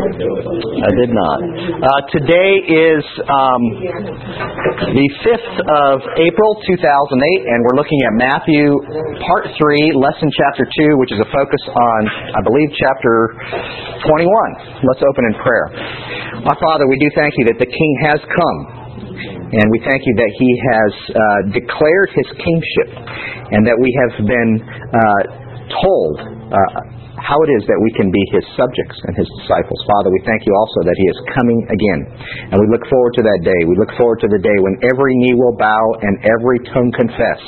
I did not. Uh, today is um, the 5th of April 2008, and we're looking at Matthew Part 3, Lesson Chapter 2, which is a focus on, I believe, Chapter 21. Let's open in prayer. Our Father, we do thank you that the King has come. And we thank you that he has uh, declared his kingship and that we have been uh, told uh, how it is that we can be His subjects and His disciples. Father, we thank you also that He is coming again. And we look forward to that day. We look forward to the day when every knee will bow and every tongue confess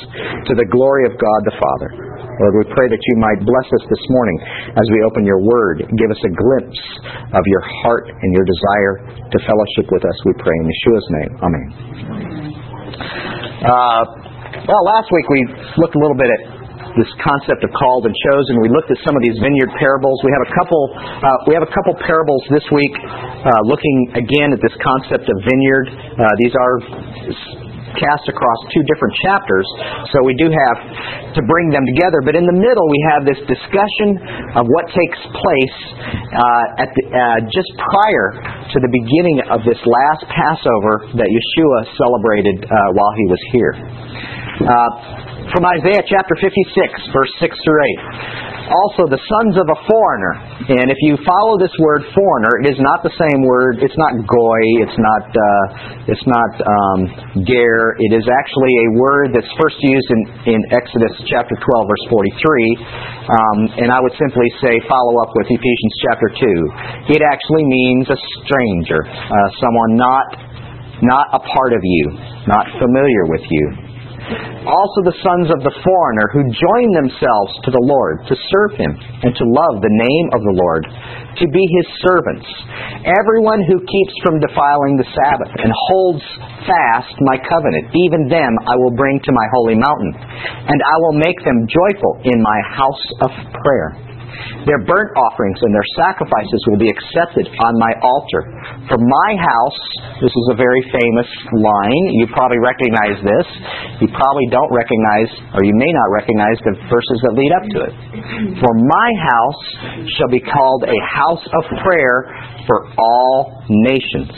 to the glory of God the Father. Lord, we pray that you might bless us this morning as we open your word. Give us a glimpse of your heart and your desire to fellowship with us, we pray in Yeshua's name. Amen. Uh, well, last week we looked a little bit at this concept of called and chosen. We looked at some of these vineyard parables. We have a couple. Uh, we have a couple parables this week, uh, looking again at this concept of vineyard. Uh, these are cast across two different chapters, so we do have to bring them together. But in the middle, we have this discussion of what takes place uh, at the, uh, just prior to the beginning of this last Passover that Yeshua celebrated uh, while he was here. From Isaiah chapter 56, verse 6 through 8. Also, the sons of a foreigner. And if you follow this word foreigner, it is not the same word. It's not goy. It's not. Uh, it's not um, ger. It is actually a word that's first used in, in Exodus chapter 12, verse 43. Um, and I would simply say, follow up with Ephesians chapter 2. It actually means a stranger, uh, someone not not a part of you, not familiar with you also the sons of the foreigner who join themselves to the Lord to serve him and to love the name of the Lord, to be his servants. Everyone who keeps from defiling the Sabbath and holds fast my covenant, even them I will bring to my holy mountain, and I will make them joyful in my house of prayer. Their burnt offerings and their sacrifices will be accepted on my altar. For my house, this is a very famous line. You probably recognize this. You probably don't recognize, or you may not recognize the verses that lead up to it. For my house shall be called a house of prayer for all nations.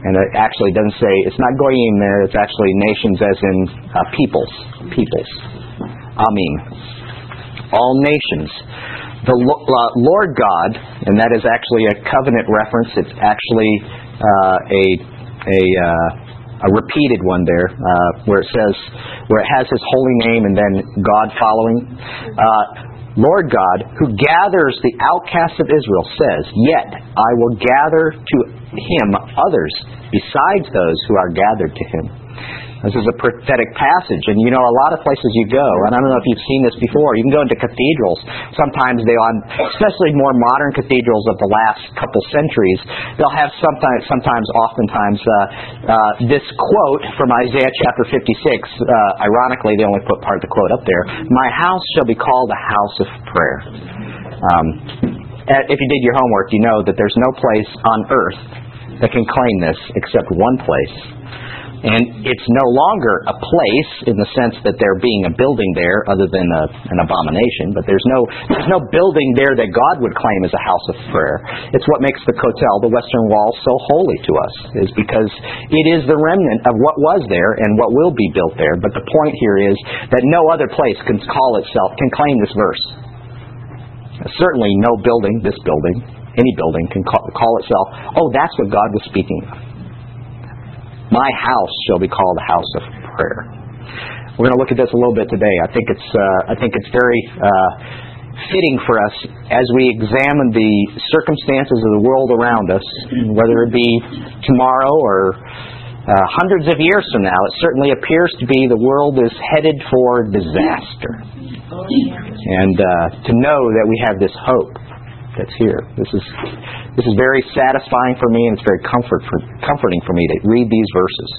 And it actually doesn't say, it's not goyim there, it's actually nations as in uh, peoples. Peoples. Amin. All nations the uh, Lord God, and that is actually a covenant reference. It's actually uh, a a uh, a repeated one there, uh, where it says where it has His holy name and then God following. Uh, Lord God, who gathers the outcasts of Israel, says, Yet I will gather to him others besides those who are gathered to him. This is a prophetic passage. And you know, a lot of places you go, and I don't know if you've seen this before, you can go into cathedrals. Sometimes they on, especially more modern cathedrals of the last couple centuries, they'll have sometimes, sometimes, oftentimes, uh, uh, this quote from Isaiah chapter 56. Uh, ironically, they only put part of the quote up there. My house shall be called a house of prayer. Um, if you did your homework, you know that there's no place on earth that can claim this except one place and it's no longer a place in the sense that there being a building there other than a, an abomination, but there's no, there's no building there that God would claim as a house of prayer. It's what makes the Kotel, the Western Wall, so holy to us, is because it is the remnant of what was there and what will be built there. But the point here is that no other place can call itself, can claim this verse. Certainly no building, this building, any building can call, call itself, oh, that's what God was speaking of. My house shall be called a house of prayer. We're going to look at this a little bit today. I think it's uh, I think it's very uh, fitting for us as we examine the circumstances of the world around us, whether it be tomorrow or uh, hundreds of years from now. It certainly appears to be the world is headed for disaster, and uh, to know that we have this hope that's here. This is this is very satisfying for me, and it's very comfort for, comforting for me to read these verses.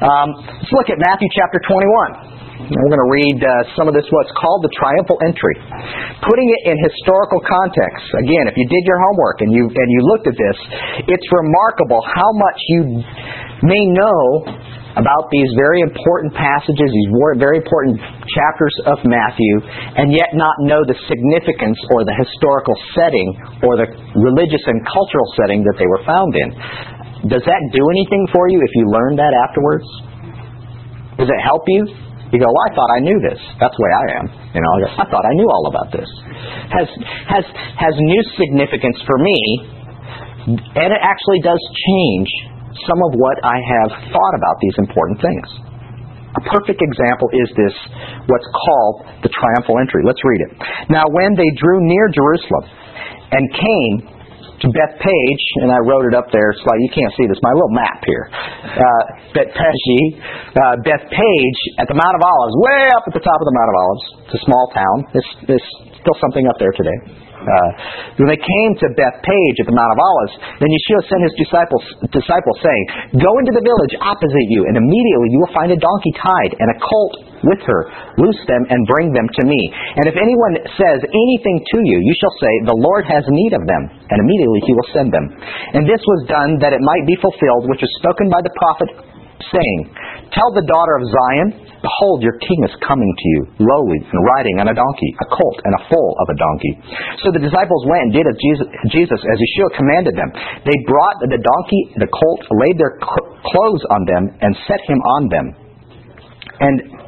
Um, let's look at Matthew chapter 21. we're going to read uh, some of this, what's called the triumphal entry. Putting it in historical context. Again, if you did your homework and you, and you looked at this, it's remarkable how much you may know about these very important passages, these very important chapters of Matthew, and yet not know the significance or the historical setting or the religious and cultural setting that they were found in. Does that do anything for you if you learn that afterwards? Does it help you? You go, well, I thought I knew this. That's the way I am. You know, I thought I knew all about this. Has has has new significance for me, and it actually does change some of what I have thought about these important things. A perfect example is this, what's called the triumphal entry. Let's read it. Now, when they drew near Jerusalem and came to Bethpage, and I wrote it up there, so you can't see this, my little map here. Uh, Bethpage, uh, Bethphage at the Mount of Olives, way up at the top of the Mount of Olives. It's a small town. There's still something up there today. Uh, when they came to Bethpage at the Mount of Olives, then Yeshua sent his disciples, disciples saying, Go into the village opposite you, and immediately you will find a donkey tied and a colt with her. Loose them and bring them to me. And if anyone says anything to you, you shall say, The Lord has need of them, and immediately he will send them. And this was done that it might be fulfilled, which was spoken by the prophet, saying, Tell the daughter of Zion, Behold, your king is coming to you, lowly and riding on a donkey, a colt, and a foal of a donkey. So the disciples went and did as Jesus, Jesus as Yeshua commanded them. They brought the donkey, the colt, laid their clothes on them, and set him on them. And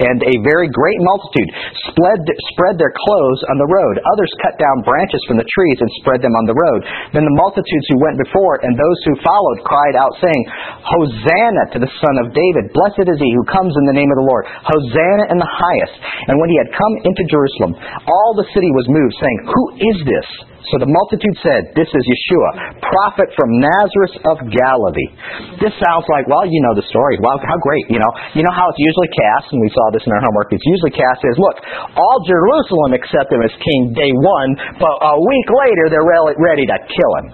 and a very great multitude spread, spread their clothes on the road. Others cut down branches from the trees and spread them on the road. Then the multitudes who went before and those who followed cried out, saying, Hosanna to the Son of David! Blessed is he who comes in the name of the Lord! Hosanna in the highest! And when he had come into Jerusalem, all the city was moved, saying, Who is this? So the multitude said, This is Yeshua, prophet from Nazareth of Galilee. This sounds like, well, you know the story. Well, how great, you know. You know how it's usually cast, and we saw this in our homework, it's usually cast as, look, all Jerusalem accept him as king day one, but a week later they're ready to kill him.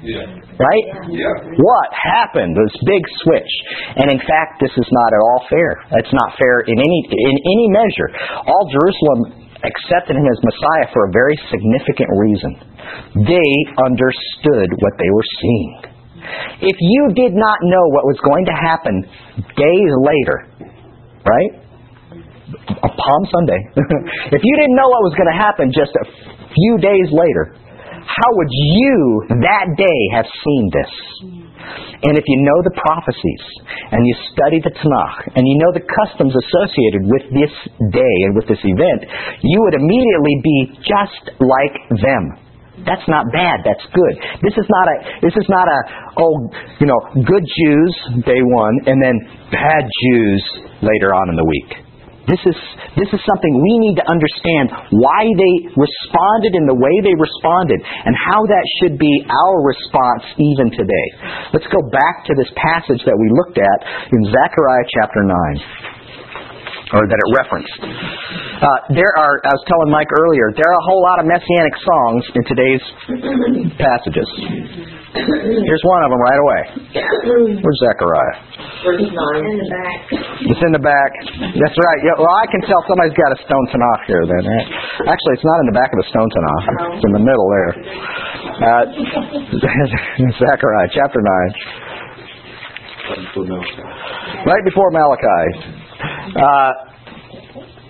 Yeah. Right? Yeah. What happened? This big switch. And in fact, this is not at all fair. It's not fair in any in any measure. All Jerusalem accepted him as Messiah for a very significant reason. They understood what they were seeing. If you did not know what was going to happen days later, right? A Palm Sunday. if you didn't know what was going to happen just a few days later, how would you that day have seen this? And if you know the prophecies and you study the Tanakh and you know the customs associated with this day and with this event, you would immediately be just like them. That's not bad. That's good. This is not a. This is not a. Oh, you know, good Jews day one, and then bad Jews later on in the week. This is, this is something we need to understand why they responded in the way they responded and how that should be our response even today. Let's go back to this passage that we looked at in Zechariah chapter 9 or that it referenced. Uh, there are, I was telling Mike earlier, there are a whole lot of messianic songs in today's passages. Here's one of them right away. Where's Zechariah? Verse 9. In the back. It's in the back. That's right. Yeah, well, I can tell somebody's got a stone tanakh here then. Right? Actually, it's not in the back of the stone tanakh. It's in the middle there. Uh, Zechariah chapter 9. Right before Malachi. Uh,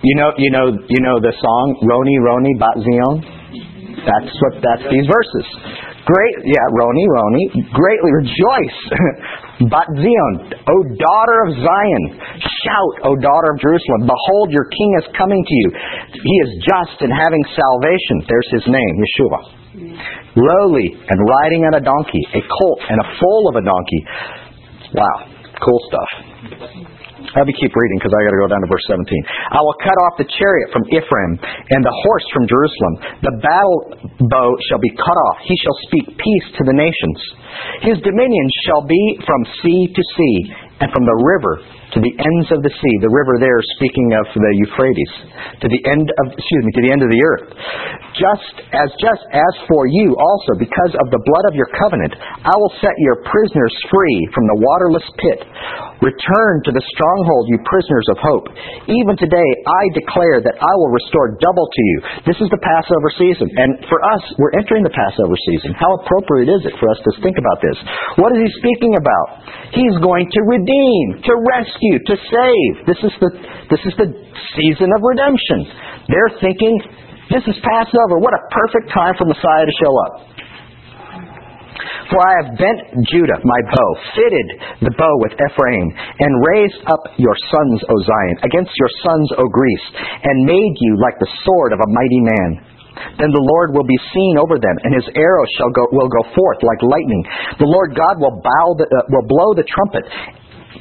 you know, you know, you know the song "Roni Roni Bat Zion." That's what. That's these verses. Great, yeah, Roni, Roni, greatly rejoice. Bat Zion, O daughter of Zion, shout, O daughter of Jerusalem, behold, your king is coming to you. He is just and having salvation. There's his name, Yeshua. Lowly and riding on a donkey, a colt and a foal of a donkey. Wow, cool stuff. Let me keep reading because I got to go down to verse 17. I will cut off the chariot from Ephraim and the horse from Jerusalem. The battle bow shall be cut off. He shall speak peace to the nations. His dominion shall be from sea to sea and from the river to the ends of the sea. The river there speaking of the Euphrates. To the end of excuse me, to the end of the earth. Just as just as for you also, because of the blood of your covenant, I will set your prisoners free from the waterless pit. Return to the stronghold, you prisoners of hope. Even today I declare that I will restore double to you. This is the Passover season. And for us, we're entering the Passover season. How appropriate is it for us to think about this? What is he speaking about? He's going to redeem, to rescue, to save. This is the this is the season of redemption. They're thinking, this is Passover. What a perfect time for Messiah to show up. For I have bent Judah, my bow, fitted the bow with Ephraim, and raised up your sons, O Zion, against your sons, O Greece, and made you like the sword of a mighty man. Then the Lord will be seen over them, and his arrow shall go, will go forth like lightning. The Lord God will, the, uh, will blow the trumpet,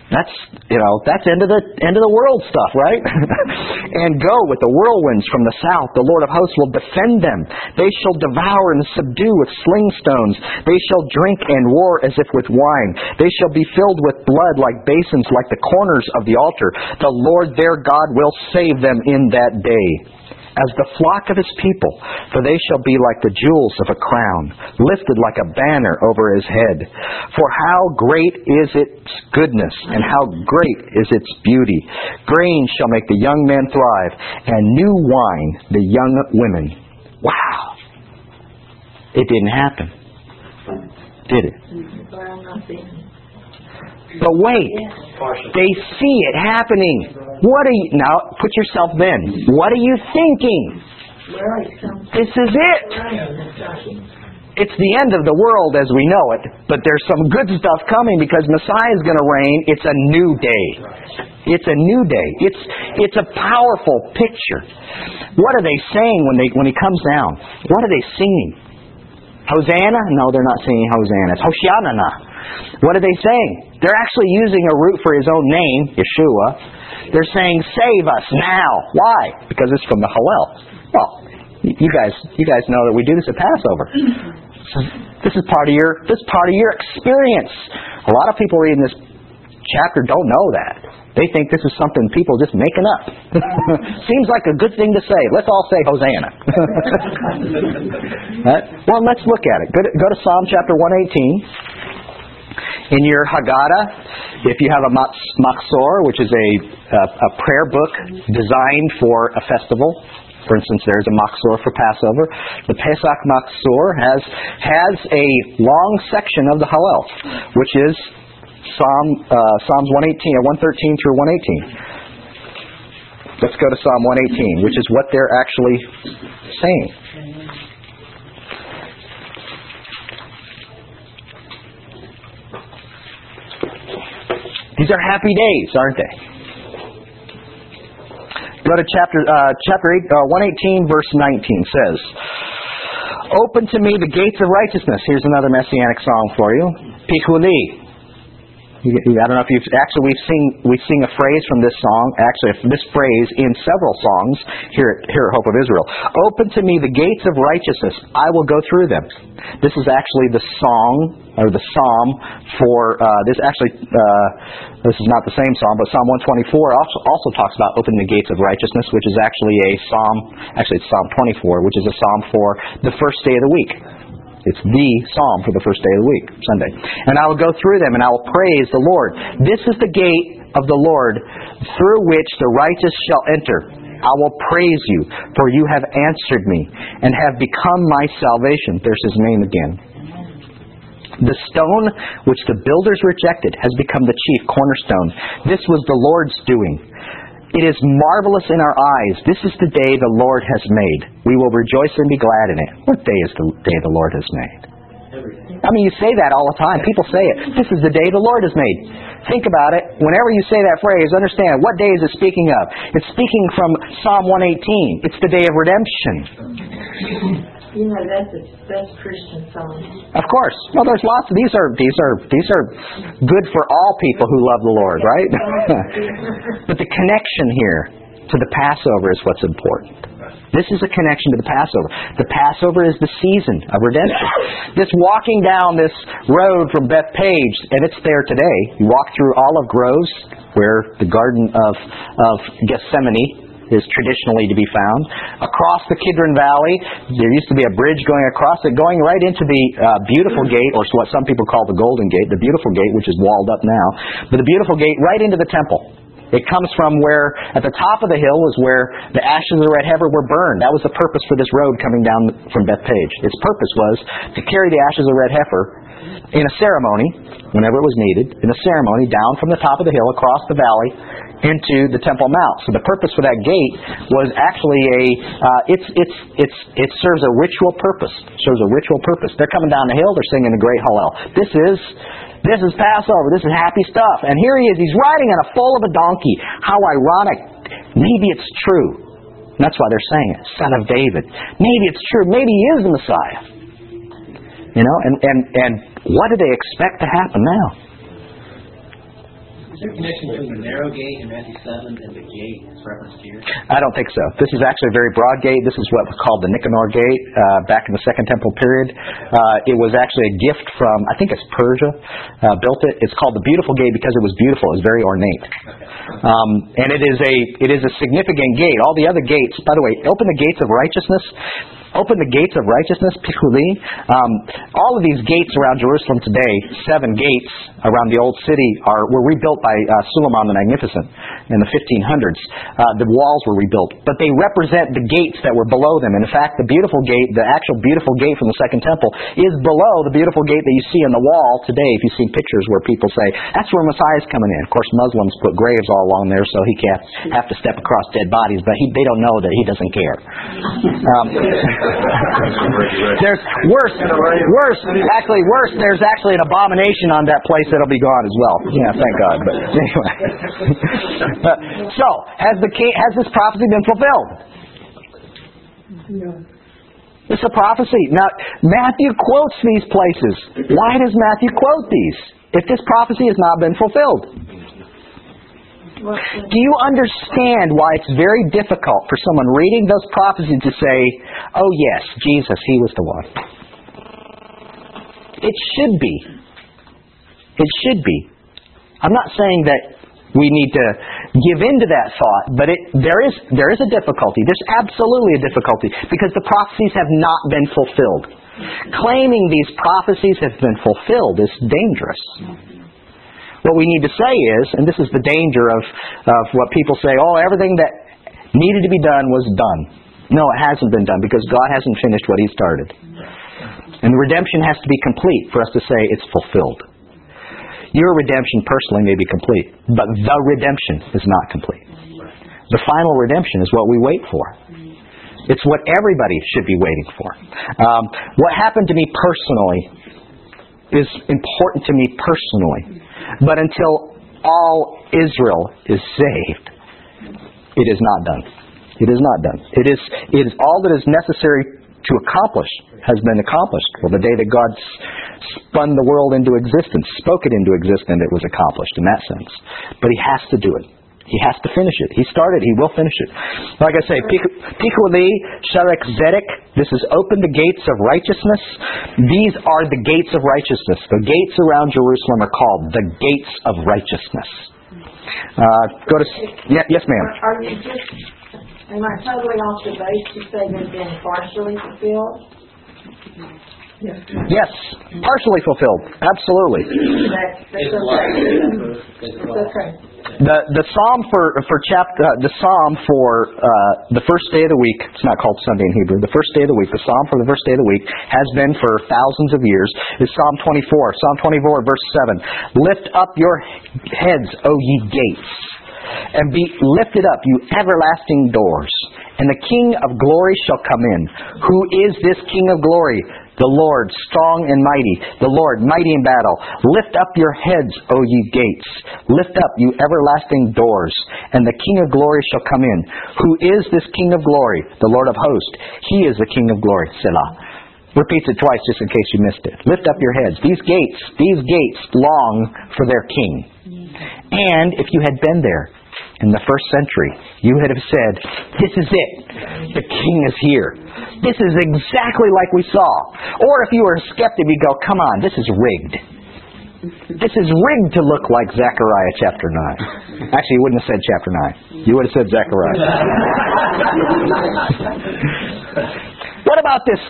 that's you know that's end of the end of the world stuff, right? and go with the whirlwinds from the south. The Lord of hosts will defend them. They shall devour and subdue with sling stones. They shall drink and roar as if with wine. They shall be filled with blood like basins, like the corners of the altar. The Lord their God will save them in that day as the flock of his people, for they shall be like the jewels of a crown, lifted like a banner over his head. For how great is its goodness, and how great is its beauty! Grain shall make the young men thrive, and new wine the young women. Wow! It didn't happen, did it? But wait, they see it happening. What are you now? Put yourself then. What are you thinking? This is it. It's the end of the world as we know it, but there's some good stuff coming because Messiah is going to reign. It's a new day. It's a new day. It's it's a powerful picture. What are they saying when they when he comes down? What are they singing? Hosanna? No, they're not singing Hosanna. It's Hoshiana. What are they saying? They're actually using a root for his own name, Yeshua. They're saying, "Save us now." Why? Because it's from the Hallel. Well, you guys, you guys know that we do this at Passover. So this is part of your this is part of your experience. A lot of people reading this chapter don't know that. They think this is something people just making up. Seems like a good thing to say. Let's all say Hosanna. right? Well, let's look at it. Go to, go to Psalm chapter 118. In your Haggadah, if you have a Machzor, which is a, a, a prayer book designed for a festival, for instance, there's a Machzor for Passover. The Pesach Machzor has has a long section of the Hallel, which is Psalm uh, Psalms 118 or 113 through 118. Let's go to Psalm 118, which is what they're actually saying. These are happy days, aren't they? Go to chapter uh, chapter eight, uh, 118, verse 19 says, "Open to me the gates of righteousness." Here's another messianic song for you. I don't know if you've actually we've seen we sing a phrase from this song, actually this phrase in several songs here at, here at Hope of Israel. Open to me the gates of righteousness; I will go through them. This is actually the song or the psalm for uh, this. Actually, uh, this is not the same psalm, but Psalm 124 also, also talks about opening the gates of righteousness, which is actually a psalm. Actually, it's Psalm 24, which is a psalm for the first day of the week. It's the psalm for the first day of the week, Sunday. And I will go through them and I will praise the Lord. This is the gate of the Lord through which the righteous shall enter. I will praise you, for you have answered me and have become my salvation. There's his name again. The stone which the builders rejected has become the chief cornerstone. This was the Lord's doing. It is marvelous in our eyes. This is the day the Lord has made. We will rejoice and be glad in it. What day is the day the Lord has made? I mean, you say that all the time. People say it. This is the day the Lord has made. Think about it. Whenever you say that phrase, understand what day is it speaking of? It's speaking from Psalm 118. It's the day of redemption. You that's a best Christian song. Of course. Well, there's lots of these are these are these are good for all people who love the Lord, right? but the connection here to the Passover is what's important. This is a connection to the Passover. The Passover is the season of redemption. This walking down this road from Bethpage, and it's there today. You walk through olive groves, where the Garden of, of Gethsemane is traditionally to be found. Across the Kidron Valley, there used to be a bridge going across it, going right into the uh, beautiful gate, or what some people call the Golden Gate, the beautiful gate, which is walled up now, but the beautiful gate right into the temple. It comes from where, at the top of the hill, is where the ashes of the red heifer were burned. That was the purpose for this road coming down from Bethpage. Its purpose was to carry the ashes of the red heifer in a ceremony, whenever it was needed, in a ceremony down from the top of the hill across the valley into the Temple Mount. So the purpose for that gate was actually a uh, it's it's it's it serves a ritual purpose. Serves a ritual purpose. They're coming down the hill. They're singing the Great Hallel. This is this is Passover. This is happy stuff. And here he is. He's riding on a foal of a donkey. How ironic. Maybe it's true. That's why they're saying it. Son of David. Maybe it's true. Maybe he is the Messiah. You know, and, and, and what do they expect to happen now? Is there a connection between the narrow gate in Matthew 7 and the gate that's referenced here? I don't think so. This is actually a very broad gate. This is what was called the Nicanor Gate uh, back in the Second Temple period. Uh, it was actually a gift from, I think it's Persia, uh, built it. It's called the Beautiful Gate because it was beautiful. It was very ornate. Um, and it is a it is a significant gate. All the other gates, by the way, open the gates of righteousness open the gates of righteousness, Pikuli. Um, all of these gates around Jerusalem today, seven gates around the old city, are were rebuilt by uh, Suleiman the Magnificent in the 1500s. Uh, the walls were rebuilt, but they represent the gates that were below them. And in fact, the beautiful gate, the actual beautiful gate from the Second Temple, is below the beautiful gate that you see on the wall today. If you see pictures where people say that's where Messiah's coming in. Of course, Muslims put graves all along there, so he can't have to step across dead bodies, but he, they don't know that he doesn't care. Um, there's worse, worse, actually worse. There's actually an abomination on that place that'll be gone as well. Yeah, thank God. But anyway, so has the king, has this prophecy been fulfilled? No. It's a prophecy. Now Matthew quotes these places. Why does Matthew quote these if this prophecy has not been fulfilled? Do you understand why it's very difficult for someone reading those prophecies to say, oh, yes, Jesus, he was the one? It should be. It should be. I'm not saying that we need to give in to that thought, but it, there, is, there is a difficulty. There's absolutely a difficulty because the prophecies have not been fulfilled. Claiming these prophecies have been fulfilled is dangerous. What we need to say is, and this is the danger of, of what people say, oh, everything that needed to be done was done. No, it hasn't been done because God hasn't finished what He started. And the redemption has to be complete for us to say it's fulfilled. Your redemption personally may be complete, but the redemption is not complete. The final redemption is what we wait for. It's what everybody should be waiting for. Um, what happened to me personally is important to me personally. But until all Israel is saved, it is not done. It is not done. It is, it is all that is necessary to accomplish has been accomplished. Well, the day that God spun the world into existence, spoke it into existence, it was accomplished in that sense. But He has to do it. He has to finish it. He started, He will finish it. Like I say, Pikuli, Sha'arei Tzedek, this is open the gates of righteousness. These are the gates of righteousness. The gates around Jerusalem are called the gates of righteousness. Uh, go to, yeah, yes ma'am. Are you just, am I totally off the base to say they've been partially fulfilled? Yes. Yes, partially fulfilled. Absolutely. That's, that's okay. That's okay. The the psalm for for chapter uh, the psalm for uh, the first day of the week. It's not called Sunday in Hebrew. The first day of the week. The psalm for the first day of the week has been for thousands of years. Is Psalm 24. Psalm 24, verse seven. Lift up your heads, O ye gates, and be lifted up, you everlasting doors, and the King of glory shall come in. Who is this King of glory? The Lord, strong and mighty, the Lord, mighty in battle. Lift up your heads, O ye gates. Lift up, you everlasting doors, and the King of glory shall come in. Who is this King of glory? The Lord of hosts. He is the King of glory. Selah. Repeats it twice just in case you missed it. Lift up your heads. These gates, these gates long for their King. And if you had been there, in the first century, you would have said, This is it. The king is here. This is exactly like we saw. Or if you were a skeptic, you'd go, Come on, this is rigged. This is rigged to look like Zechariah chapter 9. Actually, you wouldn't have said chapter 9. You would have said Zechariah. About this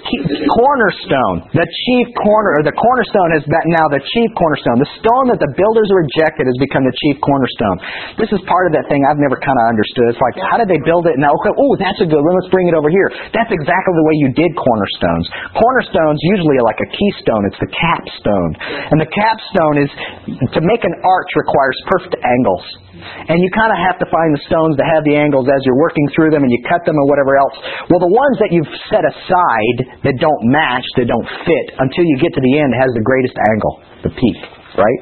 cornerstone? The chief corner, or the cornerstone is that now the chief cornerstone. The stone that the builders rejected has become the chief cornerstone. This is part of that thing I've never kind of understood. It's like, how did they build it? Now, okay, oh, that's a good one. Let's bring it over here. That's exactly the way you did cornerstones. Cornerstones usually are like a keystone. It's the capstone. And the capstone is, to make an arch requires perfect angles. And you kind of have to find the stones that have the angles as you're working through them and you cut them or whatever else. Well, the ones that you've set aside that don't match, that don't fit, until you get to the end has the greatest angle, the peak, right?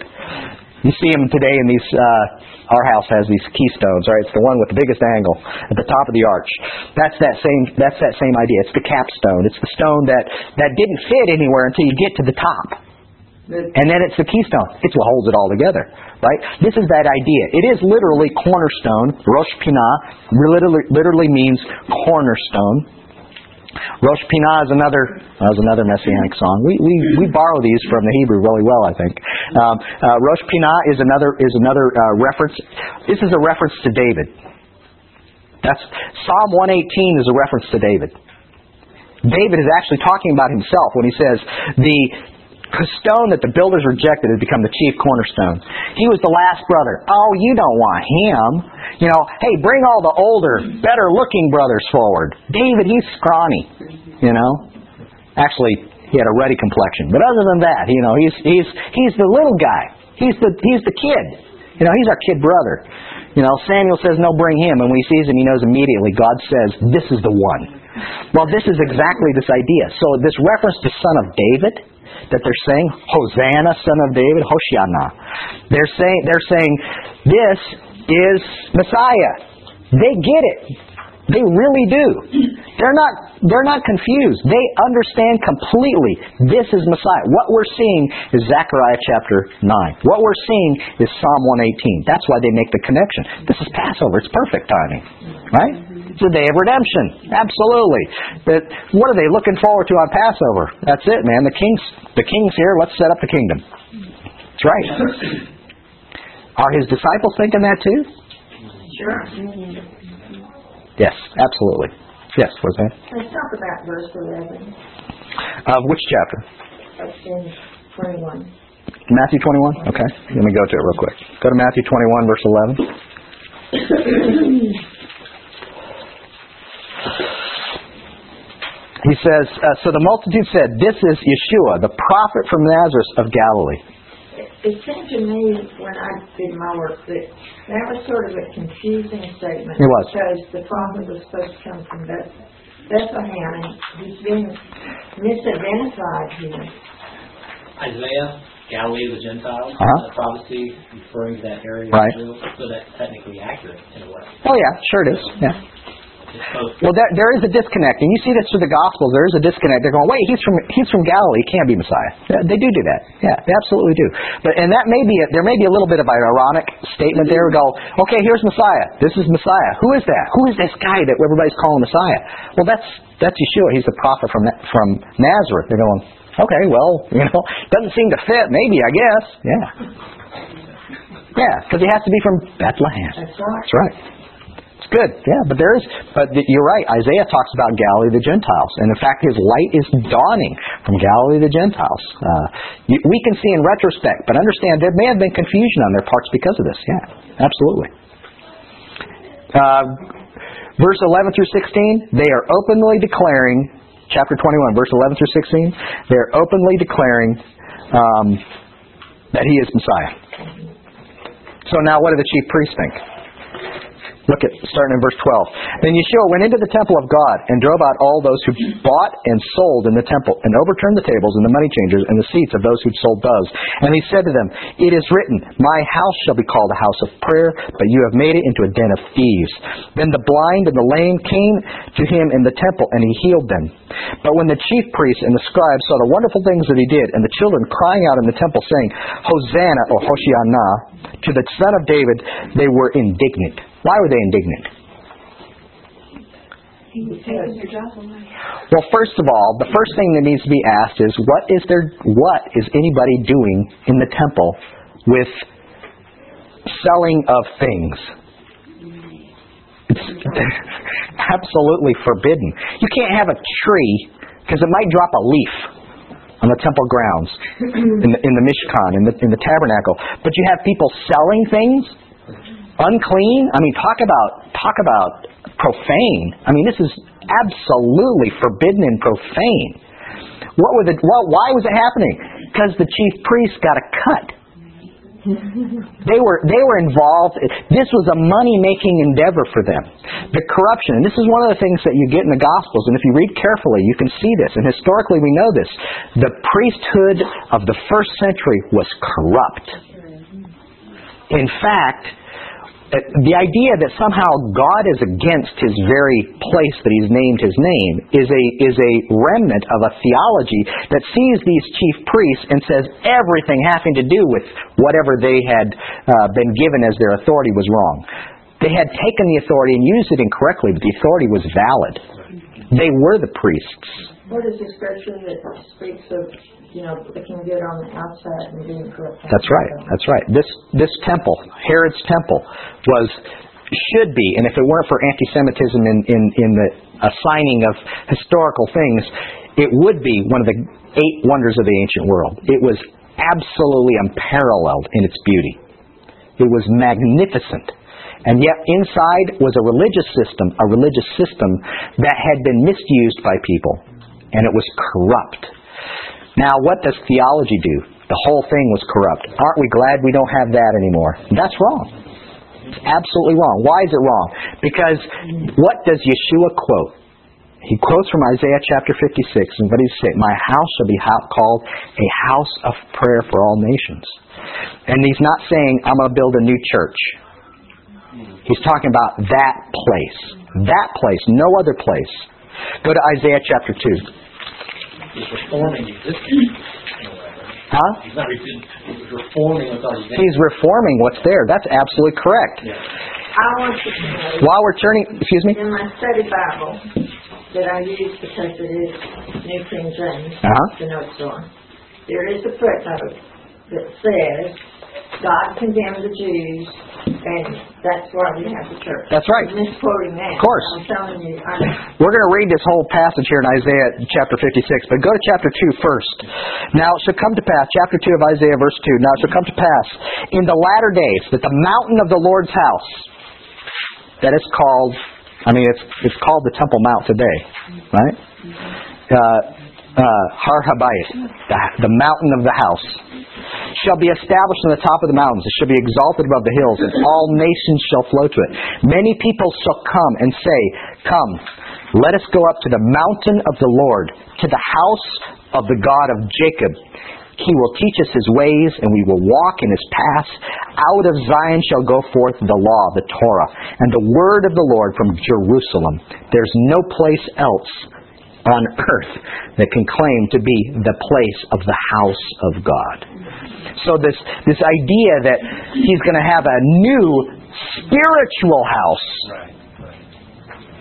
You see them today in these, uh, our house has these keystones, right? It's the one with the biggest angle at the top of the arch. That's that same, that's that same idea. It's the capstone. It's the stone that, that didn't fit anywhere until you get to the top. And then it's the keystone. It's what holds it all together. Right? This is that idea. It is literally cornerstone. Rosh Pinah literally, literally means cornerstone. Rosh Pinah is another that was another messianic song. We, we, we borrow these from the Hebrew really well, I think. Um, uh, Rosh Pinah is another is another uh, reference. This is a reference to David. That's Psalm 118 is a reference to David. David is actually talking about himself when he says the stone that the builders rejected has become the chief cornerstone. He was the last brother. Oh, you don't want him. You know, hey, bring all the older, better looking brothers forward. David, he's scrawny. You know? Actually, he had a ruddy complexion. But other than that, you know, he's he's he's the little guy. He's the he's the kid. You know, he's our kid brother. You know, Samuel says, No, bring him. And when he sees him, he knows immediately. God says, This is the one. Well, this is exactly this idea. So, this reference to son of David, that they're saying, Hosanna, son of David, Hoshiana. They're saying, they're saying, this is Messiah. They get it. They really do. They're not, they're not confused. They understand completely this is Messiah. What we're seeing is Zechariah chapter 9. What we're seeing is Psalm 118. That's why they make the connection. This is Passover. It's perfect timing. Right? It's the day of redemption. Absolutely. But what are they looking forward to on Passover? That's it, man. The king's the king's here. Let's set up the kingdom. That's right. Are his disciples thinking that too? Sure. Yes, absolutely. Yes, what's that? Let's talk about verse 11. Of which chapter? In 21. Matthew 21? Okay. Let me go to it real quick. Go to Matthew 21, verse 11. He says, uh, So the multitude said, This is Yeshua, the prophet from Nazareth of Galilee. It seemed to me when I did my work that that was sort of a confusing statement. It was. Because the prophet was supposed to come from Beth- Bethlehem and he's been misidentified here. Isaiah, Galilee of the Gentiles, Uh-huh. the prophecy referring to that area Right. of Israel, so that's technically accurate in a way. Oh, yeah, sure it is. Yeah. Well, there, there is a disconnect, and you see this through the Gospels. There is a disconnect. They're going, wait, he's from he's from Galilee. He can't be Messiah. They do do that. Yeah, they absolutely do. But and that may be a, there may be a little bit of an ironic statement there. We go, okay, here's Messiah. This is Messiah. Who is that? Who is this guy that everybody's calling Messiah? Well, that's that's Yeshua. He's the prophet from from Nazareth. They're going, okay, well, you know, doesn't seem to fit. Maybe I guess. Yeah. Yeah, because he has to be from Bethlehem. That's right. That's right. Good, yeah. But there is, but you're right. Isaiah talks about Galilee the Gentiles, and in fact, his light is dawning from Galilee the Gentiles. Uh, we can see in retrospect, but understand there may have been confusion on their parts because of this. Yeah, absolutely. Uh, verse 11 through 16, they are openly declaring, chapter 21, verse 11 through 16, they are openly declaring um, that he is Messiah. So now, what do the chief priests think? Look at starting in verse 12. Then Yeshua went into the temple of God and drove out all those who bought and sold in the temple, and overturned the tables and the money changers and the seats of those who sold doves. And he said to them, It is written, My house shall be called a house of prayer, but you have made it into a den of thieves. Then the blind and the lame came to him in the temple, and he healed them. But when the chief priests and the scribes saw the wonderful things that he did, and the children crying out in the temple, saying, Hosanna or Hoshiana to the Son of David, they were indignant. Why were they indignant? He was taking your job away. Well, first of all, the first thing that needs to be asked is what is there what is anybody doing in the temple with selling of things? It's absolutely forbidden. You can't have a tree because it might drop a leaf on the temple grounds in the, in the Mishkan, in the, in the tabernacle. But you have people selling things unclean. I mean, talk about talk about profane. I mean, this is absolutely forbidden and profane. What were the? Well, why was it happening? Because the chief priests got a cut. They were they were involved. This was a money making endeavor for them. The corruption, and this is one of the things that you get in the Gospels. And if you read carefully, you can see this. And historically, we know this. The priesthood of the first century was corrupt. In fact, the idea that somehow God is against his very place that he's named his name is a is a remnant of a theology that sees these chief priests and says everything having to do with whatever they had uh, been given as their authority was wrong. They had taken the authority and used it incorrectly, but the authority was valid. They were the priests. What is the scripture that speaks of, you know, looking good on the outside and being corrupt? That's right. That's right. This this temple, Herod's temple, was should be, and if it weren't for anti-Semitism in in, in the assigning of historical things, it would be one of the eight wonders of the ancient world. It was absolutely unparalleled in its beauty. It was magnificent. And yet inside was a religious system, a religious system that had been misused by people. And it was corrupt. Now, what does theology do? The whole thing was corrupt. Aren't we glad we don't have that anymore? That's wrong. It's absolutely wrong. Why is it wrong? Because what does Yeshua quote? He quotes from Isaiah chapter 56, and what does he say? My house shall be called a house of prayer for all nations. And he's not saying, I'm going to build a new church. He's talking about that place. That place, no other place. Go to Isaiah chapter 2. He's reforming existing. Huh? He's not re- he's reforming what's already there. He's reforming what's there. That's absolutely correct. Yeah. I want to know, While we're turning, excuse me? in my study Bible that I use because it is New King James, Uh-huh. the notes on, there is a footnote that says God condemned the Jews, and that's why we have the church. That's right. I'm misquoting that. Of course. I'm telling you, I, We're going to read this whole passage here in Isaiah chapter 56, but go to chapter 2 first. Now it shall come to pass, chapter 2 of Isaiah, verse 2. Now it shall come to pass in the latter days that the mountain of the Lord's house, that is called, I mean, it's, it's called the Temple Mount today, right? Uh, uh, Har Habayit, the, the mountain of the house, shall be established on the top of the mountains. It shall be exalted above the hills, and all nations shall flow to it. Many people shall come and say, Come, let us go up to the mountain of the Lord, to the house of the God of Jacob. He will teach us his ways, and we will walk in his paths. Out of Zion shall go forth the law, the Torah, and the word of the Lord from Jerusalem. There's no place else on earth that can claim to be the place of the house of God. So this this idea that he's going to have a new spiritual house.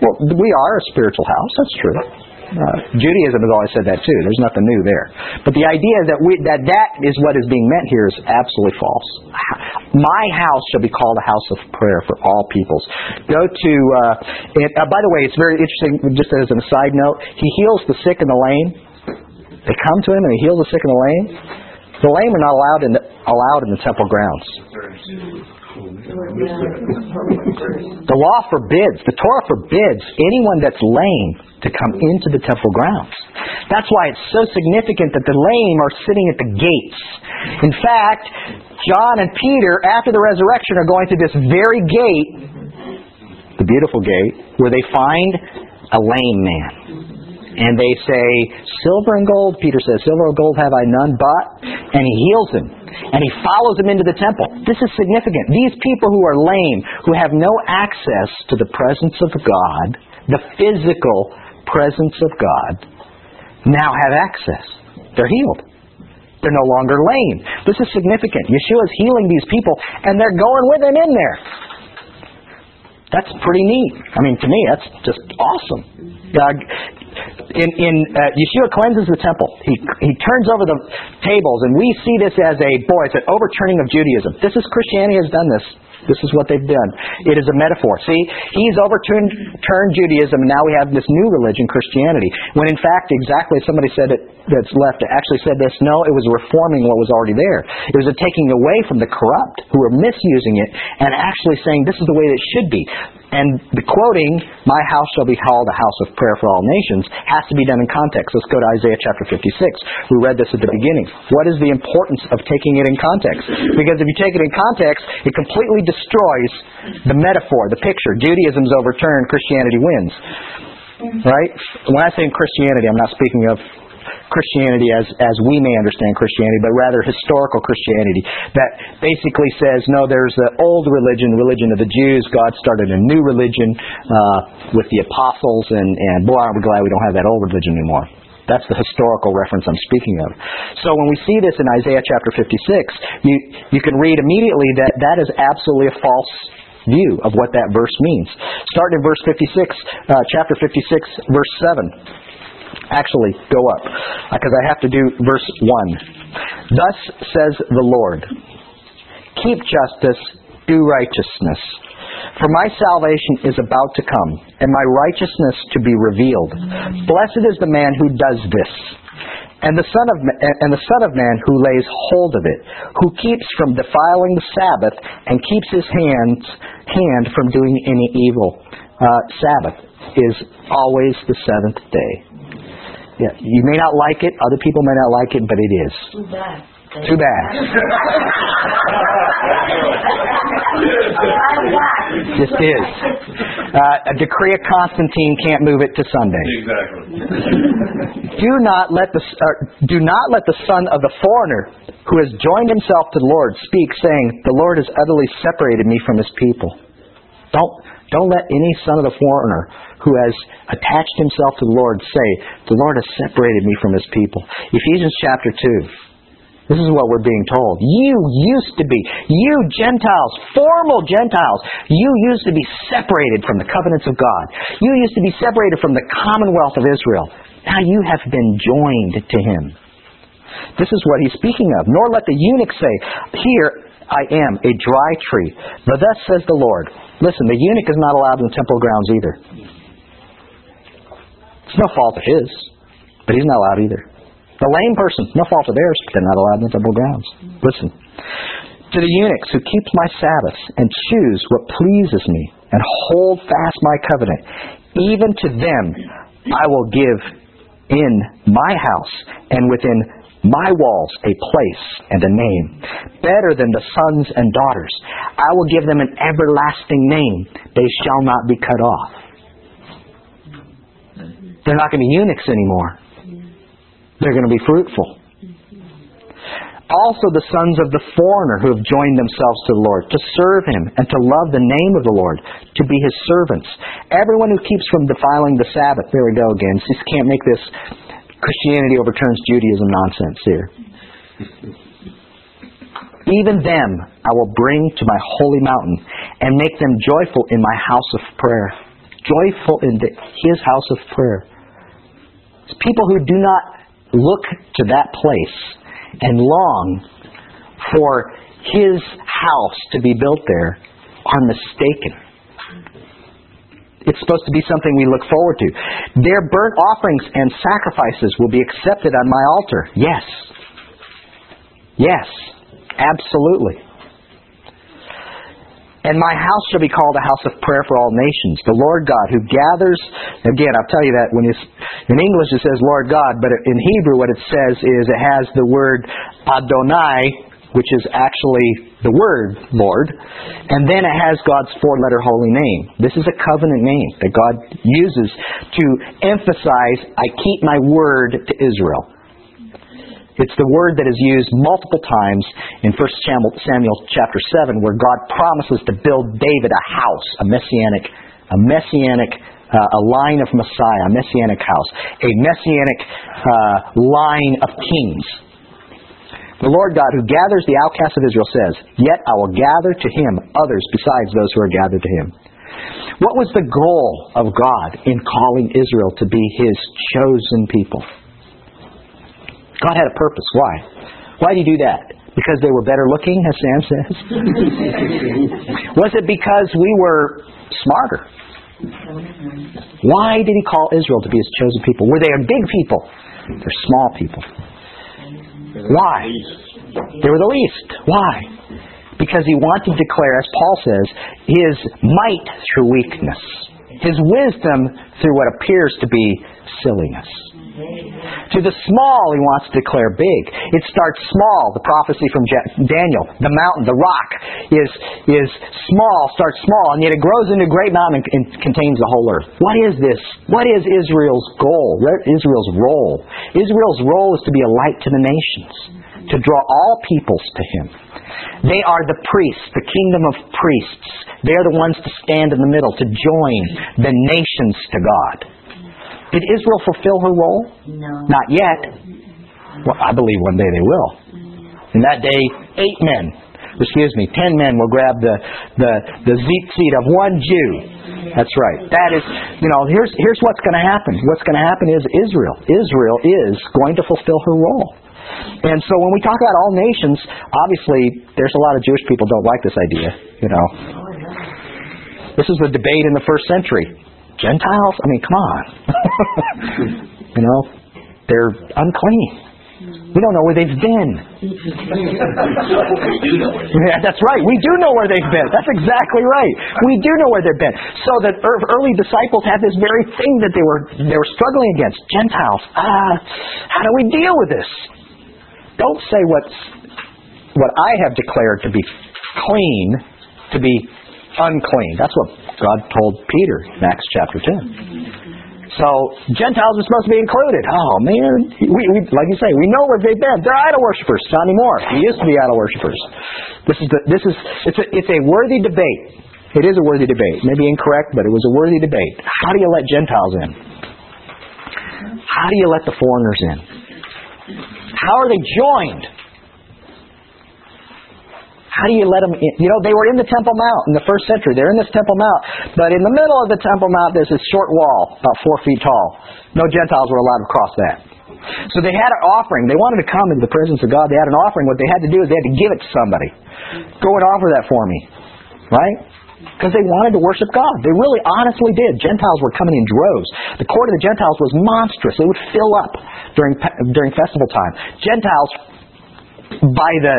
Well, we are a spiritual house. That's true. Judaism has always said that too. There's nothing new there. But the idea that we that that is what is being meant here is absolutely false. My house shall be called a house of prayer for all peoples. Go to. Uh, and, uh, by the way, it's very interesting. Just as an aside note, he heals the sick and the lame. They come to him and he heals the sick and the lame. The lame are not allowed in the, allowed in the temple grounds. The law forbids, the Torah forbids anyone that's lame to come into the temple grounds. That's why it's so significant that the lame are sitting at the gates. In fact, John and Peter, after the resurrection, are going to this very gate, the beautiful gate, where they find a lame man. And they say, Silver and gold, Peter says, Silver and gold have I none but. And he heals him. And he follows him into the temple. This is significant. These people who are lame, who have no access to the presence of God, the physical presence of God, now have access. They're healed. They're no longer lame. This is significant. Yeshua is healing these people, and they're going with him in there. That's pretty neat. I mean, to me, that's just awesome. Uh, in, in uh, Yeshua cleanses the temple. He he turns over the tables, and we see this as a boy. It's an overturning of Judaism. This is Christianity has done this. This is what they've done. It is a metaphor. See, he's overturned turned Judaism, and now we have this new religion, Christianity. When in fact, exactly somebody said it that's left actually said this. No, it was reforming what was already there. It was a taking away from the corrupt who were misusing it, and actually saying this is the way it should be. And the quoting, "My house shall be called a house of prayer for all nations," has to be done in context. Let's go to Isaiah chapter 56. We read this at the beginning. What is the importance of taking it in context? Because if you take it in context, it completely destroys the metaphor, the picture. Judaism's overturned, Christianity wins. Right? When I say Christianity, I'm not speaking of Christianity as, as we may understand Christianity, but rather historical Christianity that basically says, no, there's the old religion, religion of the Jews. God started a new religion uh, with the apostles, and, and boy, aren't we glad we don't have that old religion anymore. That's the historical reference I'm speaking of. So when we see this in Isaiah chapter 56, you, you can read immediately that that is absolutely a false view of what that verse means. Starting in verse 56, uh, chapter 56, verse 7 actually go up because I have to do verse 1. Thus says the Lord Keep justice, do righteousness. For my salvation is about to come, and my righteousness to be revealed. Blessed is the man who does this, and the son of and the son of man who lays hold of it, who keeps from defiling the Sabbath, and keeps his hands hand from doing any evil. Uh, Sabbath is always the seventh day. Yeah, you may not like it, other people may not like it, but it is. Too bad. Too bad. Just is. Uh, a decree of Constantine can't move it to Sunday. Exactly. Do not let the uh, do not let the son of the foreigner who has joined himself to the Lord speak, saying, "The Lord has utterly separated me from His people." Don't don't let any son of the foreigner who has attached himself to the Lord say, "The Lord has separated me from His people." Ephesians chapter two. This is what we're being told. You used to be, you Gentiles, formal Gentiles, you used to be separated from the covenants of God. You used to be separated from the commonwealth of Israel. Now you have been joined to Him. This is what he's speaking of. Nor let the eunuch say, Here I am, a dry tree. But thus says the Lord. Listen, the eunuch is not allowed in the temple grounds either. It's no fault of his, but he's not allowed either. The lame person, no fault of theirs, but they're not allowed in the temple grounds. Listen. To the eunuchs who keep my Sabbaths and choose what pleases me and hold fast my covenant, even to them I will give in my house and within my walls a place and a name, better than the sons and daughters. I will give them an everlasting name. They shall not be cut off. They're not going to be eunuchs anymore. They're going to be fruitful. Also, the sons of the foreigner who have joined themselves to the Lord, to serve Him and to love the name of the Lord, to be His servants. Everyone who keeps from defiling the Sabbath. There we go again. Just can't make this Christianity overturns Judaism nonsense here. Even them I will bring to my holy mountain and make them joyful in my house of prayer. Joyful in the, His house of prayer. It's people who do not look to that place and long for His house to be built there are mistaken. It's supposed to be something we look forward to. Their burnt offerings and sacrifices will be accepted on my altar. Yes. Yes. Absolutely. And my house shall be called a house of prayer for all nations. The Lord God who gathers, again, I'll tell you that when it's, in English it says Lord God, but in Hebrew what it says is it has the word Adonai, which is actually the word Lord, and then it has God's four letter holy name. This is a covenant name that God uses to emphasize, I keep my word to Israel. It's the word that is used multiple times in 1 Samuel chapter 7 where God promises to build David a house, a messianic, a messianic uh, a line of Messiah, a messianic house, a messianic uh, line of kings. The Lord God who gathers the outcasts of Israel says, Yet I will gather to him others besides those who are gathered to him. What was the goal of God in calling Israel to be His chosen people? God had a purpose. Why? Why did He do that? Because they were better looking, as Sam says? was it because we were smarter? Why did He call Israel to be His chosen people? Were they a big people? They're small people. Why? They were the least. Why? Because he wanted to declare, as Paul says, his might through weakness, his wisdom through what appears to be silliness. To the small, he wants to declare big. It starts small. The prophecy from Daniel, the mountain, the rock, is is small, starts small, and yet it grows into a great mountain and contains the whole earth. What is this? What is Israel's goal? Israel's role? Israel's role is to be a light to the nations, to draw all peoples to him. They are the priests, the kingdom of priests. They are the ones to stand in the middle, to join the nations to God. Did Israel fulfill her role? No. Not yet. Well, I believe one day they will. In that day, eight men, excuse me, ten men will grab the the the seat of one Jew. That's right. That is, you know, here's here's what's going to happen. What's going to happen is Israel. Israel is going to fulfill her role. And so when we talk about all nations, obviously there's a lot of Jewish people don't like this idea. You know, this is the debate in the first century. Gentiles? I mean, come on. you know, they're unclean. We don't know where they've been. yeah, that's right. We do know where they've been. That's exactly right. We do know where they've been. So the early disciples had this very thing that they were they were struggling against. Gentiles. Ah, how do we deal with this? Don't say what's what I have declared to be clean to be unclean. That's what God told Peter in Acts chapter 10. So Gentiles are supposed to be included. Oh man, we, we, like you say, we know where they've been. They're idol worshippers. Not anymore. They used to be idol worshippers. This is the, this is it's a, it's a worthy debate. It is a worthy debate. Maybe incorrect, but it was a worthy debate. How do you let Gentiles in? How do you let the foreigners in? How are they joined? How do you let them in? You know, they were in the Temple Mount in the first century. They're in this Temple Mount. But in the middle of the Temple Mount, there's this short wall, about four feet tall. No Gentiles were allowed to cross that. So they had an offering. They wanted to come into the presence of God. They had an offering. What they had to do is they had to give it to somebody. Go and offer that for me. Right? Because they wanted to worship God. They really honestly did. Gentiles were coming in droves. The court of the Gentiles was monstrous. It would fill up during, during festival time. Gentiles by the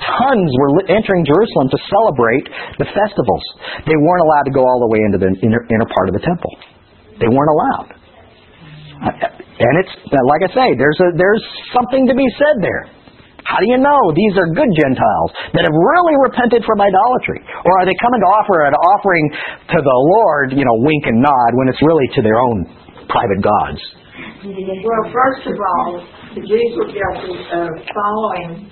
tons were entering Jerusalem to celebrate the festivals. They weren't allowed to go all the way into the inner, inner part of the temple. They weren't allowed. Uh, and it's uh, like I say, there's a, there's something to be said there. How do you know these are good Gentiles that have really repented from idolatry? Or are they coming to offer an offering to the Lord, you know, wink and nod, when it's really to their own private gods? Well, first of all, the Jews were guilty of following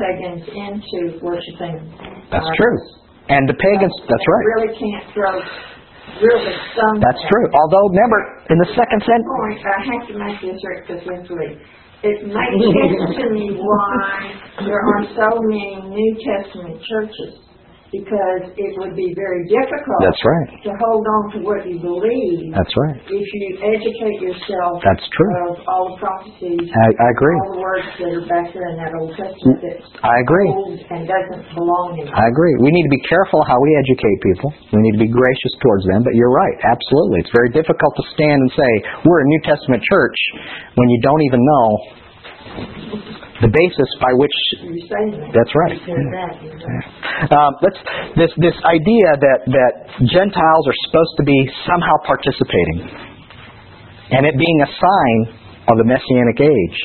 pagans into worshiping. That's uh, true. And the pagans, uh, that's right. Really can't throw really some. That's true. Although, remember, in the second century. I have to make this simply. It makes sense to me why there are so many New Testament churches because it would be very difficult That's right. to hold on to what you believe. That's right. If you educate yourself That's true. of all the prophecies, I, I agree. all the words that are back there in that Old Testament that I agree. and doesn't belong in I agree. We need to be careful how we educate people. We need to be gracious towards them, but you're right. Absolutely. It's very difficult to stand and say, we're a New Testament church when you don't even know the basis by which that's right. Um, let's, this this idea that that Gentiles are supposed to be somehow participating, and it being a sign of the messianic age,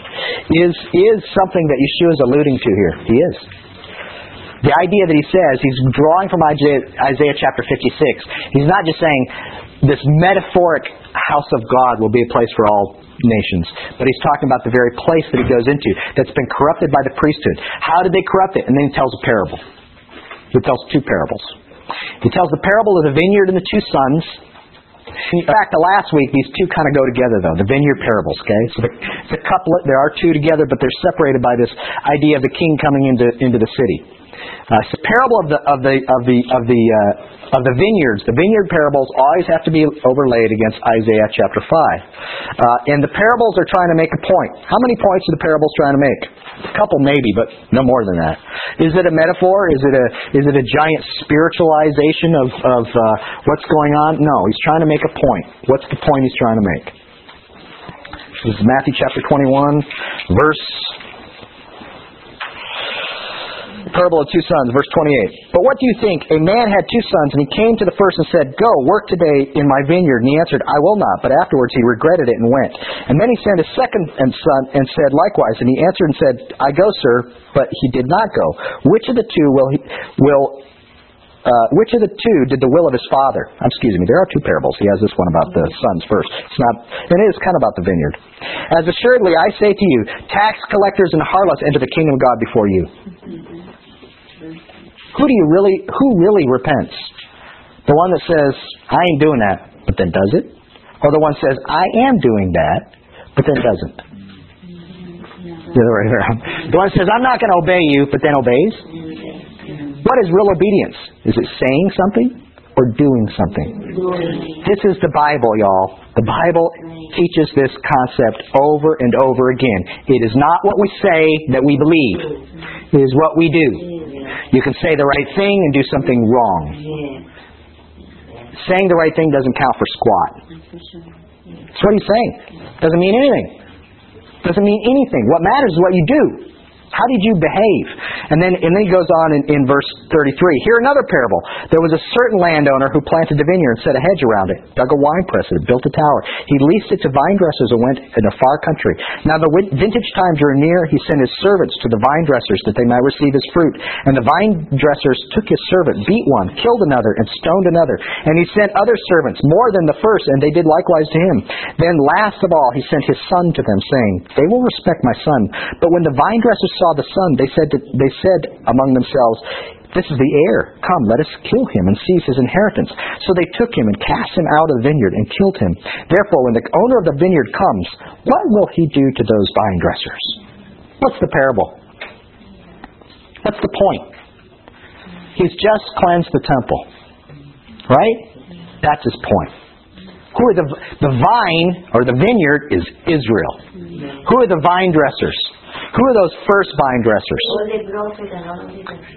is is something that Yeshua is alluding to here. He is. The idea that he says, he's drawing from Isaiah, Isaiah chapter 56. He's not just saying this metaphoric house of God will be a place for all nations. But he's talking about the very place that he goes into that's been corrupted by the priesthood. How did they corrupt it? And then he tells a parable. He tells two parables. He tells the parable of the vineyard and the two sons. In fact, the last week these two kind of go together, though the vineyard parables. Okay, so the, a couplet. There are two together, but they're separated by this idea of the king coming into into the city. Uh, it's a parable of the of the of the of the uh, of the vineyards. The vineyard parables always have to be overlaid against Isaiah chapter five. Uh, and the parables are trying to make a point. How many points are the parables trying to make? A couple maybe, but no more than that. Is it a metaphor? Is it a is it a giant spiritualization of of uh, what's going on? No, he's trying to make a point. What's the point he's trying to make? This is Matthew chapter 21, verse parable of two sons, verse 28. But what do you think? A man had two sons, and he came to the first and said, Go, work today in my vineyard. And he answered, I will not. But afterwards he regretted it and went. And then he sent his second son and said likewise. And he answered and said, I go, sir. But he did not go. Which of the two will he, will uh, which of the two did the will of his father? Excuse me, there are two parables. He has this one about the sons first. It's not, and it is kind of about the vineyard. As assuredly I say to you, tax collectors and harlots enter the kingdom of God before you. Who do you really, who really repents? The one that says, I ain't doing that, but then does it? Or the one says, I am doing that, but then doesn't? The other way around. The one says, I'm not going to obey you, but then obeys? What is real obedience? Is it saying something or doing something? This is the Bible, y'all. The Bible teaches this concept over and over again. It is not what we say that we believe. It is what we do. You can say the right thing and do something wrong. Saying the right thing doesn't count for squat. That's what he's saying. Doesn't mean anything. Doesn't mean anything. What matters is what you do. How did you behave? And then, and then he goes on in, in verse 33. Here another parable. There was a certain landowner who planted a vineyard and set a hedge around it, dug a wine press and built a tower. He leased it to vine dressers and went in a far country. Now the vintage time drew near. He sent his servants to the vine dressers that they might receive his fruit. And the vine dressers took his servant, beat one, killed another, and stoned another. And he sent other servants, more than the first, and they did likewise to him. Then last of all, he sent his son to them, saying, They will respect my son. But when the vine dressers saw the son, they said, to, they said among themselves, This is the heir. Come, let us kill him and seize his inheritance. So they took him and cast him out of the vineyard and killed him. Therefore, when the owner of the vineyard comes, what will he do to those vine dressers? What's the parable? What's the point? He's just cleansed the temple. Right? That's his point. Who are the the vine or the vineyard is Israel. Who are the vine dressers? Who are those first vine dressers?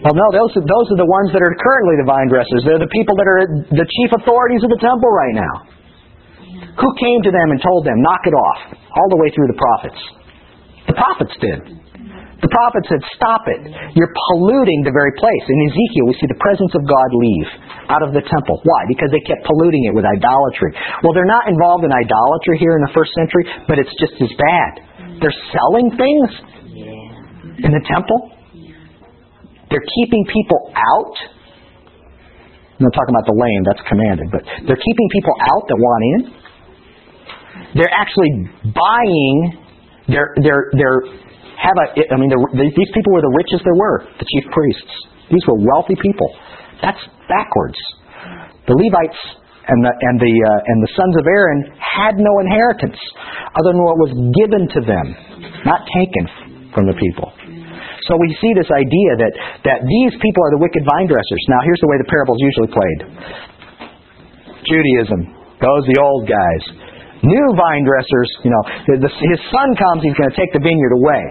Well, no, those are, those are the ones that are currently the vine dressers. They're the people that are the chief authorities of the temple right now. Who came to them and told them, knock it off, all the way through the prophets? The prophets did. The prophets said, stop it. You're polluting the very place. In Ezekiel, we see the presence of God leave out of the temple. Why? Because they kept polluting it with idolatry. Well, they're not involved in idolatry here in the first century, but it's just as bad. They're selling things in the temple. They're keeping people out. I'm not talking about the lame, that's commanded, but they're keeping people out that want in. They're actually buying. They're they're they're have a. I mean, these people were the richest there were. The chief priests. These were wealthy people. That's backwards. The Levites and the and the uh, and the sons of Aaron had no inheritance other than what was given to them, not taken from the people. So we see this idea that that these people are the wicked vine dressers. Now here's the way the parable's usually played. Judaism, those the old guys. New vine dressers, you know, the, his son comes, he's going to take the vineyard away.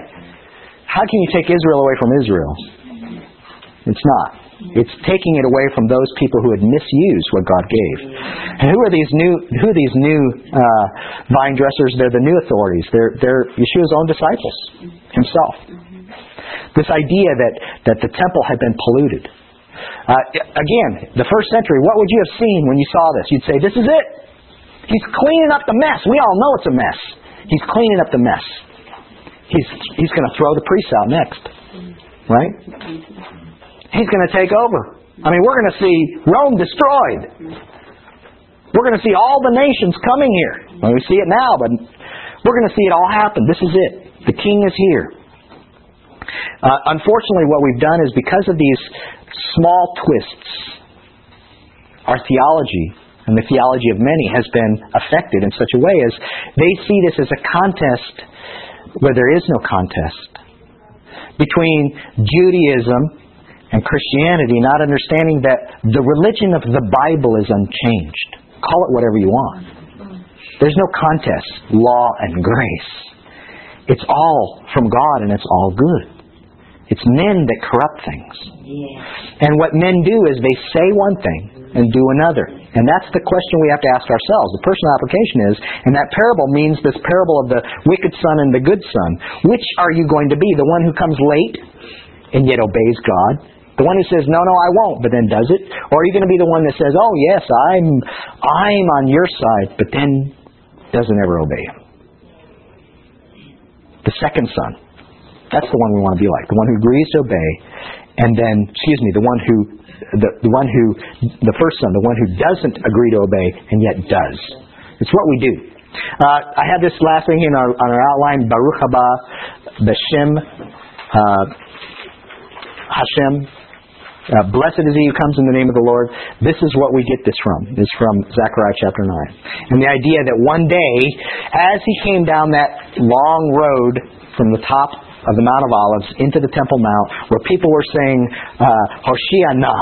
How can you take Israel away from Israel? It's not. It's taking it away from those people who had misused what God gave. And who are these new? Who are these new uh, vine dressers? They're the new authorities. They're they're Yeshua's own disciples himself. This idea that that the temple had been polluted. Uh, again, the first century. What would you have seen when you saw this? You'd say, "This is it. He's cleaning up the mess. We all know it's a mess. He's cleaning up the mess. He's he's going to throw the priests out next, right?" He's going to take over. I mean, we're going to see Rome destroyed. We're going to see all the nations coming here. Well, we see it now, but we're going to see it all happen. This is it. The king is here. Uh, unfortunately, what we've done is because of these small twists, our theology and the theology of many has been affected in such a way as they see this as a contest where there is no contest between Judaism and Christianity, not understanding that the religion of the Bible is unchanged. Call it whatever you want. There's no contest, law and grace. It's all from God and it's all good. It's men that corrupt things. Yeah. And what men do is they say one thing and do another. And that's the question we have to ask ourselves. The personal application is, and that parable means this parable of the wicked son and the good son. Which are you going to be? The one who comes late and yet obeys God? The one who says, no, no, I won't, but then does it? Or are you going to be the one that says, oh, yes, I'm, I'm on your side, but then doesn't ever obey him? The second son. That's the one we want to be like. The one who agrees to obey, and then, excuse me, the one who, the, the one who, the first son, the one who doesn't agree to obey and yet does. It's what we do. Uh, I have this last thing in our, on our outline, Baruch haba Beshem uh, Hashem. Uh, blessed is he who comes in the name of the Lord. This is what we get this from. Is from Zechariah chapter 9. And the idea that one day, as he came down that long road from the top of the Mount of Olives into the Temple Mount, where people were saying, uh, Hoshiana,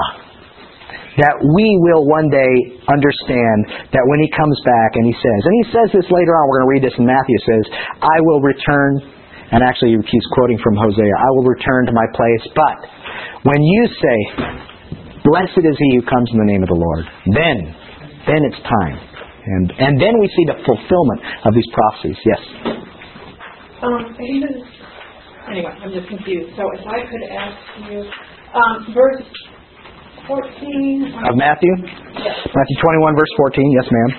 that we will one day understand that when he comes back and he says, and he says this later on, we're going to read this in Matthew, says, I will return, and actually he's quoting from Hosea, I will return to my place, but when you say, blessed is he who comes in the name of the Lord, then, then it's time. And, and then we see the fulfillment of these prophecies. Yes? Um, even, anyway, I'm just confused. So if I could ask you, um, verse 14. Of Matthew? Yes. Matthew 21, verse 14. Yes, ma'am.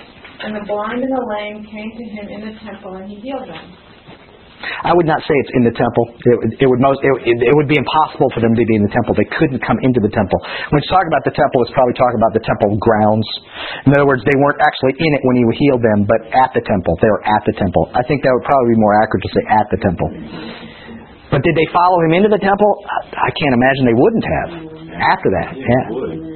And the blind and the lame came to him in the temple, and he healed them. I would not say it's in the temple. It, would- it would most it, it, it would be impossible for them to be in the temple. They couldn't come into the temple. When it's talking about the temple, it's probably talking about the temple grounds. In other words, they weren't actually in it when he healed them, but at the temple. They were at the temple. I think that would probably be more accurate to say at the temple. But did they follow him into the temple? I I can't imagine they wouldn't have. After that, yeah.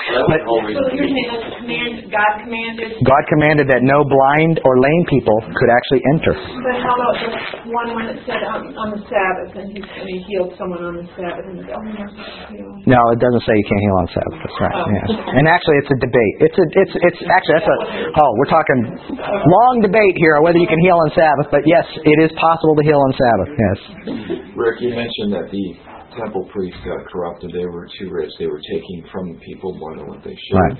But So you're saying that command, God commanded, God commanded that no blind or lame people could actually enter. but how about the one when it said on, on the Sabbath, and he, and he healed someone on the Sabbath, and he said, oh, you're not supposed to heal. No, it doesn't say you can't heal on Sabbath. That's right. Oh. Yes. And actually, it's a debate. It's a, it's, it's actually that's a. Oh, we're talking long debate here on whether you can heal on Sabbath. But yes, it is possible to heal on Sabbath. Yes. Rick, you mentioned that the temple priests got corrupted. They were too rich. They were taking from the people more than what they should. Right.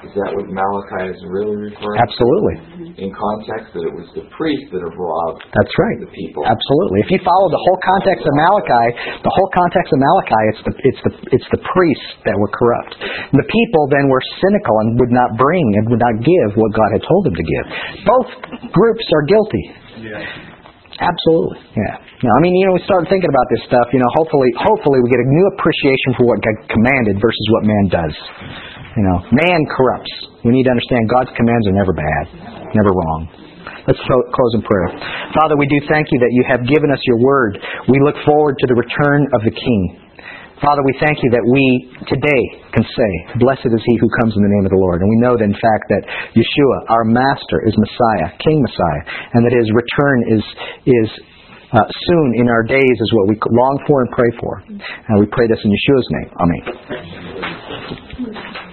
Is that what Malachi is really referring Absolutely. to? In context, that it was the priests that have robbed That's right. the people. Absolutely. If you follow the whole context of Malachi, the whole context of Malachi, it's the it's the it's the priests that were corrupt. The people then were cynical and would not bring and would not give what God had told them to give. Both groups are guilty. Yeah. Absolutely. Yeah. Now, I mean, you know, we start thinking about this stuff. You know, hopefully, hopefully, we get a new appreciation for what God commanded versus what man does. You know, man corrupts. We need to understand God's commands are never bad, never wrong. Let's close in prayer. Father, we do thank you that you have given us your word. We look forward to the return of the King. Father, we thank you that we today can say, Blessed is he who comes in the name of the Lord. And we know that, in fact, that Yeshua, our Master, is Messiah, King Messiah, and that his return is, is uh, soon in our days is what we long for and pray for. And we pray this in Yeshua's name. Amen.